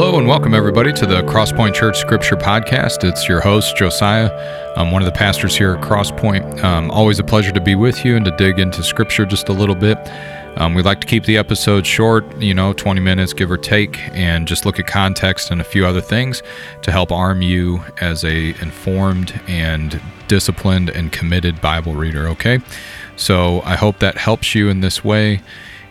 Hello and welcome everybody to the Crosspoint Church Scripture Podcast. It's your host Josiah. I'm one of the pastors here at Crosspoint. Um, always a pleasure to be with you and to dig into Scripture just a little bit. Um, we like to keep the episodes short, you know, 20 minutes give or take, and just look at context and a few other things to help arm you as a informed and disciplined and committed Bible reader. Okay, so I hope that helps you in this way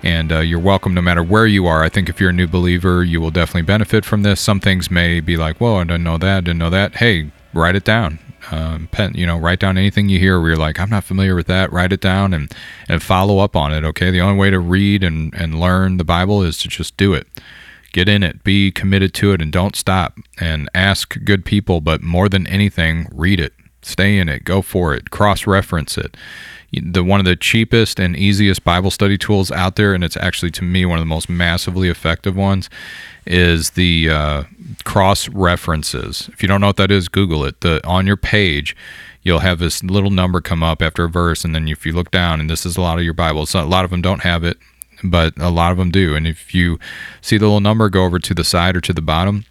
and uh, you're welcome no matter where you are. I think if you're a new believer, you will definitely benefit from this. Some things may be like, "Whoa, I didn't know that, didn't know that." Hey, write it down. Um, pen, you know, write down anything you hear where you're like, "I'm not familiar with that." Write it down and and follow up on it. Okay, the only way to read and and learn the Bible is to just do it. Get in it, be committed to it, and don't stop. And ask good people, but more than anything, read it. Stay in it. Go for it. Cross reference it the one of the cheapest and easiest Bible study tools out there, and it's actually to me one of the most massively effective ones, is the uh, cross references. If you don't know what that is, Google it. The on your page, you'll have this little number come up after a verse, and then if you look down, and this is a lot of your Bibles, so a lot of them don't have it, but a lot of them do. And if you see the little number go over to the side or to the bottom,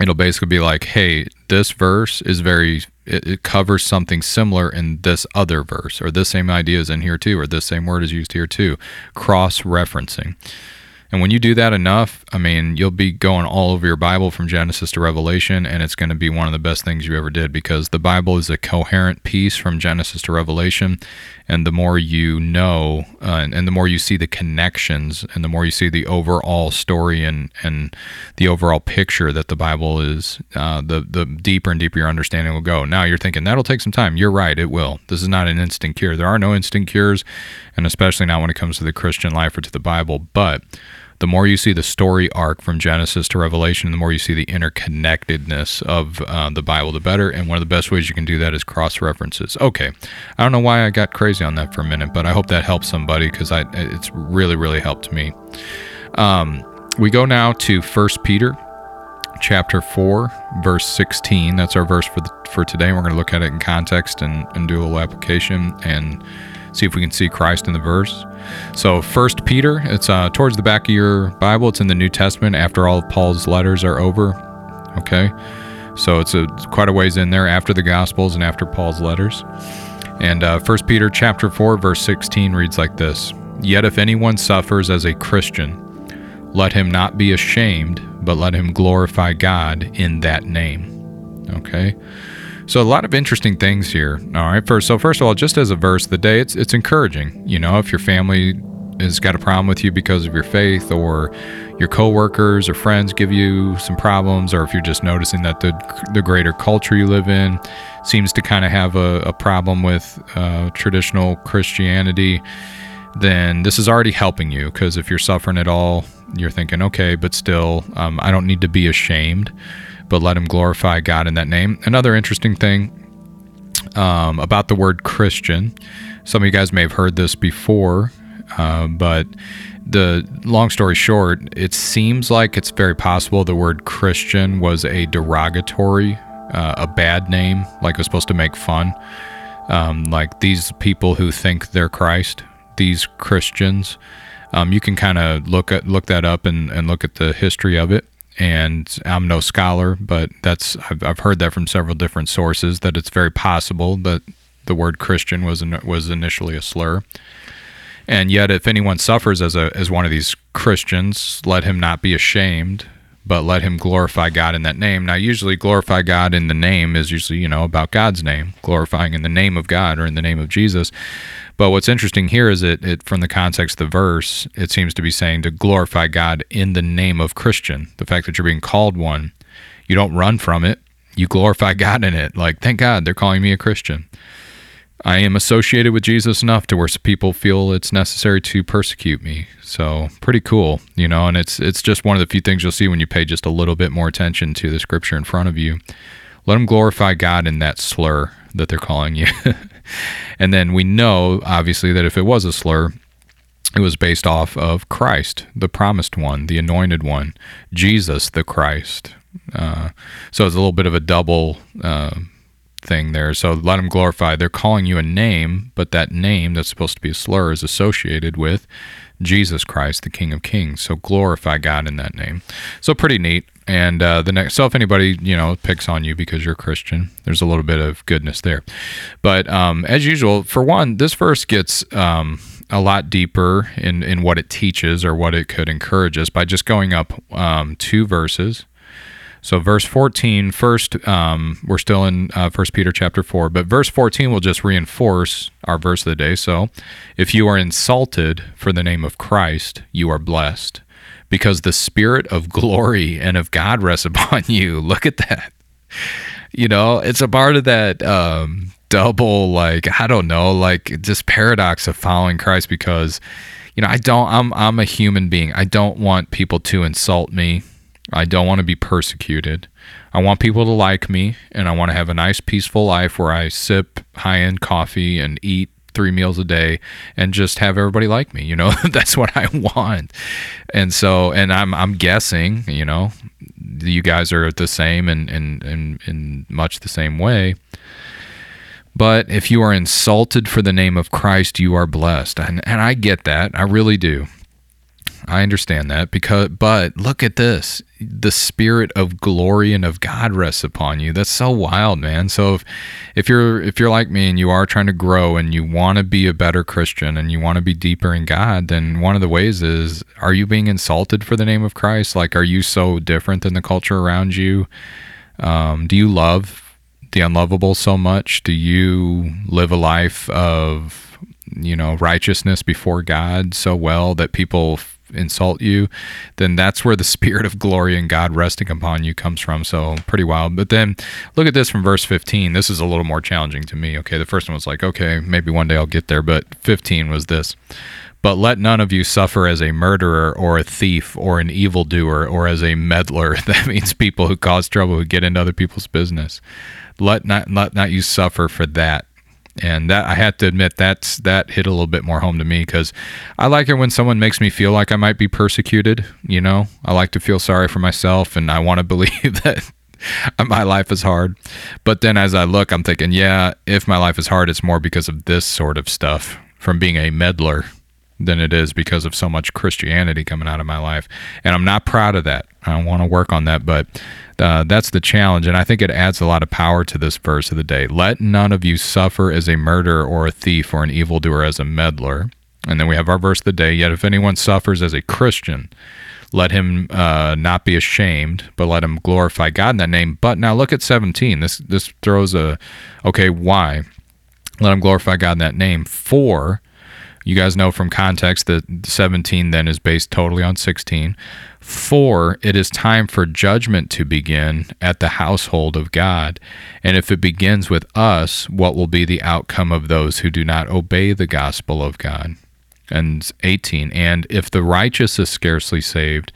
it'll basically be like, hey, this verse is very it, it, covers something similar in this other verse, or this same idea is in here too, or this same word is used here too. Cross referencing. And when you do that enough, I mean, you'll be going all over your Bible from Genesis to Revelation, and it's going to be one of the best things you ever did because the Bible is a coherent piece from Genesis to Revelation. And the more you know, uh, and, and, the more you see the connections, and the more you see the overall story and, and the overall picture that the Bible is, uh, the, the deeper and deeper your understanding will go. Now you're thinking, that'll take some time. You're right, it will. This is not an instant cure. There are no instant cures, and especially not when it comes to the Christian life or to the Bible. But the more you see the story arc from Genesis to Revelation, the more you see the interconnectedness of uh, the Bible, the better. And one of the best ways you can do that is cross references. Okay, I don't know why I got crazy on that for a minute, but I hope that helps somebody because I it's really really helped me. Um, we go now to First Peter chapter 4 verse 16 that's our verse for the, for today we're going to look at it in context and, and do a little application and see if we can see Christ in the verse. So, First Peter, it's uh, towards the back of your Bible. It's in the New Testament after all of Paul's letters are over. Okay, so it's a quite a ways in there after the Gospels and after Paul's letters. And uh, First Peter chapter four verse sixteen reads like this: Yet if anyone suffers as a Christian, let him not be ashamed, but let him glorify God in that name. Okay. So a lot of interesting things here. All right. First, so first of all, just as a verse, of the day it's it's encouraging. You know, if your family has got a problem with you because of your faith, or your coworkers or friends give you some problems, or if you're just noticing that the the greater culture you live in seems to kind of have a, a problem with uh, traditional Christianity, then this is already helping you. Because if you're suffering at all, you're thinking, okay, but still, um, I don't need to be ashamed but let him glorify God in that name. Another interesting thing um, about the word Christian, some of you guys may have heard this before, uh, but the long story short, it seems like it's very possible the word Christian was a derogatory, uh, a bad name, like it was supposed to make fun. Um, like these people who think they're Christ, these Christians. Um, you can kind of look at look that up and, and look at the history of it and I'm no scholar, but that's I've, I've heard that from several different sources that it's very possible that the word Christian was was initially a slur. And yet, if anyone suffers as a as one of these Christians, let him not be ashamed, but let him glorify God in that name. Now, usually, glorify God in the name is usually you know about God's name, glorifying in the name of God or in the name of Jesus. But what's interesting here is that it, from the context of the verse, it seems to be saying to glorify God in the name of Christian. The fact that you're being called one, you don't run from it. You glorify God in it. Like, thank God they're calling me a Christian. I am associated with Jesus enough to where people feel it's necessary to persecute me. So pretty cool, you know. And it's it's just one of the few things you'll see when you pay just a little bit more attention to the scripture in front of you. Let them glorify God in that slur that they're calling you. and then we know, obviously, that if it was a slur, it was based off of Christ, the promised one, the anointed one, Jesus, the Christ. Uh, so it's a little bit of a double uh, thing there. So let them glorify. They're calling you a name, but that name that's supposed to be a slur is associated with Jesus Christ, the King of Kings. So glorify God in that name. So pretty neat. And uh, the next, so if anybody you know picks on you because you're Christian, there's a little bit of goodness there. But um, as usual, for one, this verse gets um, a lot deeper in in what it teaches or what it could encourage us by just going up um, two verses. So verse 14, first, um, we're still in uh, 1 Peter chapter 4, but verse 14 will just reinforce our verse of the day. So if you are insulted for the name of Christ, you are blessed because the spirit of glory and of God rests upon you. Look at that. You know, it's a part of that um, double, like, I don't know, like just paradox of following Christ because, you know, I don't, I'm, I'm a human being. I don't want people to insult me. I don't want to be persecuted. I want people to like me and I want to have a nice, peaceful life where I sip high end coffee and eat three meals a day and just have everybody like me. You know, that's what I want. And so, and I'm I'm guessing, you know, you guys are the same and in, in, in much the same way. But if you are insulted for the name of Christ, you are blessed. And, and I get that. I really do. I understand that because but look at this. The spirit of glory and of God rests upon you. That's so wild, man. So if if you're if you're like me and you are trying to grow and you want to be a better Christian and you want to be deeper in God, then one of the ways is are you being insulted for the name of Christ? Like are you so different than the culture around you? Um, do you love the unlovable so much? Do you live a life of you know righteousness before God so well that people insult you, then that's where the spirit of glory and God resting upon you comes from. So pretty wild. But then look at this from verse 15. This is a little more challenging to me. Okay, the first one was like, okay, maybe one day I'll get there. But 15 was this. But let none of you suffer as a murderer or a thief or an evildoer or as a meddler. That means people who cause trouble, who get into other people's business. Let not let not you suffer for that and that I have to admit that's that hit a little bit more home to me because I like it when someone makes me feel like I might be persecuted. You know, I like to feel sorry for myself, and I want to believe that my life is hard. But then as I look, I'm thinking, yeah, if my life is hard, it's more because of this sort of stuff from being a meddler than it is because of so much Christianity coming out of my life. And I'm not proud of that. I want to work on that, but uh, that's the challenge. And I think it adds a lot of power to this verse of the day. Let none of you suffer as a murderer or a thief or an evildoer as a meddler. And then we have our verse of the day. Yet if anyone suffers as a Christian, let him uh, not be ashamed, but let him glorify God in that name. But now look at 17. This this throws a okay. Why? Let him glorify God in that name. For you guys know from context that 17 then is based totally on 16. For it is time for judgment to begin at the household of God. And if it begins with us, what will be the outcome of those who do not obey the gospel of God? And 18. And if the righteous is scarcely saved,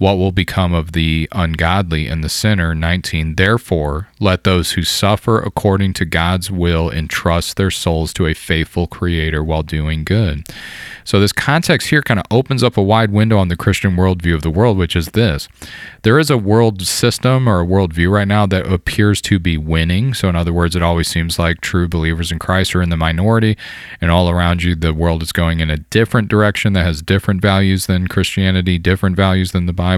what will become of the ungodly and the sinner? 19. Therefore, let those who suffer according to God's will entrust their souls to a faithful Creator while doing good. So, this context here kind of opens up a wide window on the Christian worldview of the world, which is this there is a world system or a worldview right now that appears to be winning. So, in other words, it always seems like true believers in Christ are in the minority, and all around you, the world is going in a different direction that has different values than Christianity, different values than the Bible,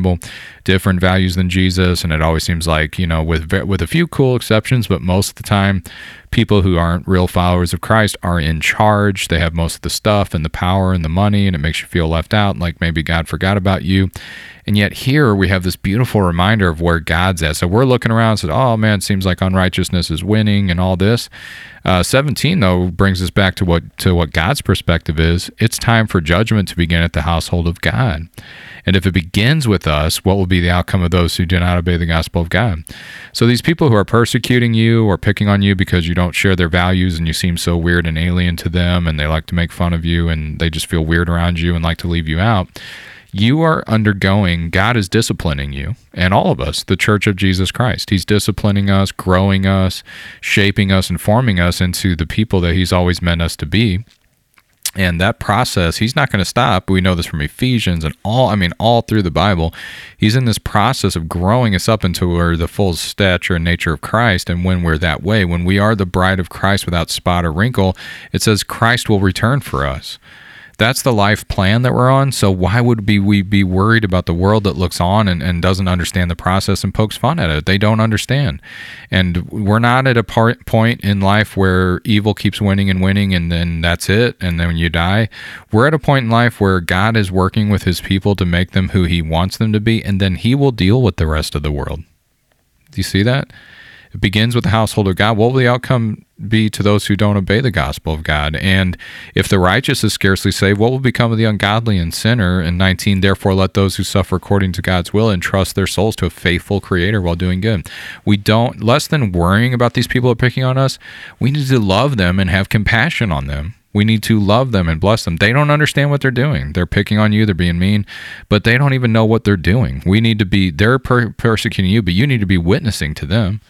different values than Jesus. And it always seems like, you know, with, with a few cool exceptions, but most of the time, people who aren't real followers of Christ are in charge. They have most of the stuff and the power and the money, and it makes you feel left out, like maybe God forgot about you. And yet here we have this beautiful reminder of where God's at. So we're looking around and said, oh man, it seems like unrighteousness is winning and all this. Uh, 17 though brings us back to what to what God's perspective is. It's time for judgment to begin at the household of God. And if it begins with us, what will be the outcome of those who do not obey the gospel of God? So these people who are persecuting you or picking on you because you don't share their values and you seem so weird and alien to them and they like to make fun of you and they just feel weird around you and like to leave you out you are undergoing, God is disciplining you and all of us, the church of Jesus Christ. He's disciplining us, growing us, shaping us, and forming us into the people that He's always meant us to be. And that process, he's not going to stop. We know this from Ephesians and all, I mean, all through the Bible. He's in this process of growing us up into the full stature and nature of Christ. And when we're that way, when we are the bride of Christ without spot or wrinkle, it says Christ will return for us That's the life plan that we're on. So why would be we be worried about the world that looks on and, and doesn't understand the process and pokes fun at it? They don't understand. And we're not at a part, point in life where evil keeps winning and winning and then that's it. And then you die, we're at a point in life where God is working with his people to make them who he wants them to be. And then he will deal with the rest of the world. Do you see that? It begins with the household of God. What will the outcome be to those who don't obey the gospel of God? And if the righteous is scarcely saved, what will become of the ungodly and sinner? And 19, therefore, let those who suffer according to God's will entrust their souls to a faithful creator while doing good. We don't, less than worrying about these people are picking on us, we need to love them and have compassion on them. We need to love them and bless them. They don't understand what they're doing. They're picking on you, they're being mean, but they don't even know what they're doing. We need to be, they're per- persecuting you, but you need to be witnessing to them.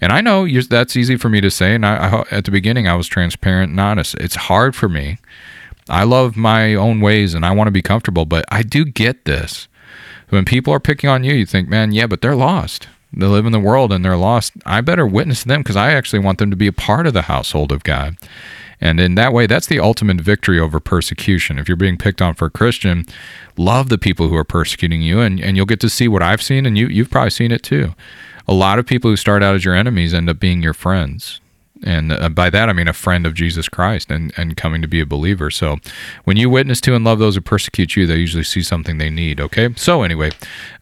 And I know that's easy for me to say. And I, I, at the beginning, I was transparent and honest. It's hard for me. I love my own ways and I want to be comfortable, but I do get this. When people are picking on you, you think, man, yeah, but they're lost. They live in the world and they're lost. I better witness them because I actually want them to be a part of the household of God. And in that way, that's the ultimate victory over persecution. If you're being picked on for a Christian, love the people who are persecuting you, and, and you'll get to see what I've seen, and you, you've probably seen it too a lot of people who start out as your enemies end up being your friends. And uh, by that, I mean a friend of Jesus Christ and, and coming to be a believer. So when you witness to and love those who persecute you, they usually see something they need. Okay. So, anyway,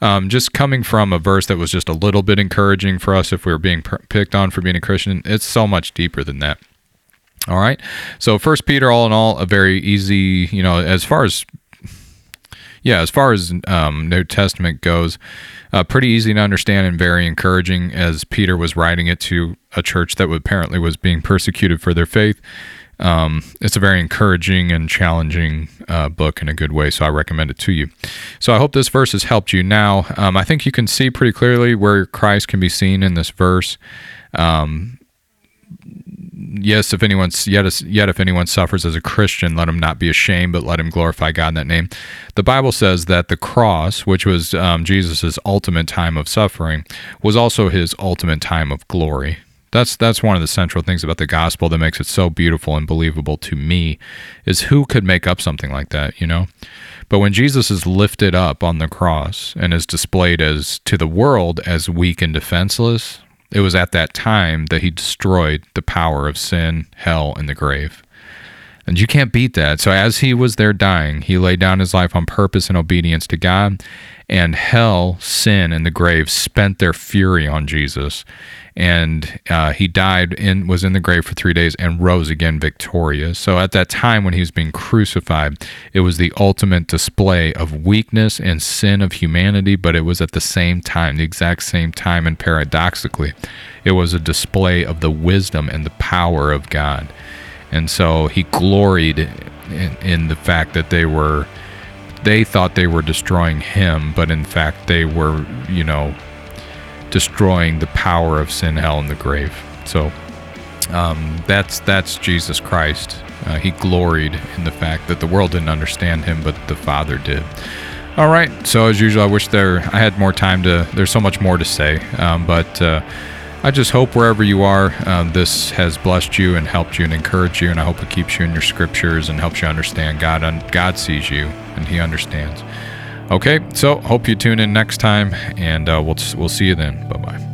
um, just coming from a verse that was just a little bit encouraging for us if we were being per- picked on for being a Christian, it's so much deeper than that. All right. So, First Peter, all in all, a very easy, you know, as far as yeah, as far as um, New Testament goes, uh, pretty easy to understand and very encouraging as Peter was writing it to a church that apparently was being persecuted for their faith. Um, it's a very encouraging and challenging uh, book in a good way, so I recommend it to you. So I hope this verse has helped you. Now, um, I think you can see pretty clearly where Christ can be seen in this verse. Um, yes, if anyone's yet, yet if anyone suffers as a Christian, let him not be ashamed, but let him glorify God in that name. The Bible says that the cross, which was um, Jesus' ultimate time of suffering, was also his ultimate time of glory. That's that's one of the central things about the gospel that makes it so beautiful and believable to me, is who could make up something like that, you know? But when Jesus is lifted up on the cross and is displayed as to the world as weak and defenseless, it was at that time that he destroyed the power of sin, hell, and the grave. And you can't beat that. So as he was there dying, he laid down his life on purpose and obedience to God. And hell, sin, and the grave spent their fury on Jesus and uh, he died in was in the grave for three days and rose again victorious. So at that time when he was being crucified, it was the ultimate display of weakness and sin of humanity, but it was at the same time, the exact same time, and paradoxically, it was a display of the wisdom and the power of God. And so he gloried in, in the fact that they were they thought they were destroying him, but in fact they were, you know, destroying the power of sin, hell, and the grave. So um, that's that's Jesus Christ. Uh, he gloried in the fact that the world didn't understand him, but the Father did. All right. So as usual, I wish there I had more time to. There's so much more to say, um, but uh, I just hope wherever you are, um, this has blessed you and helped you and encouraged you, and I hope it keeps you in your scriptures and helps you understand God. God sees you and He understands. Okay, so hope you tune in next time, and uh, we'll we'll see you then. Bye bye.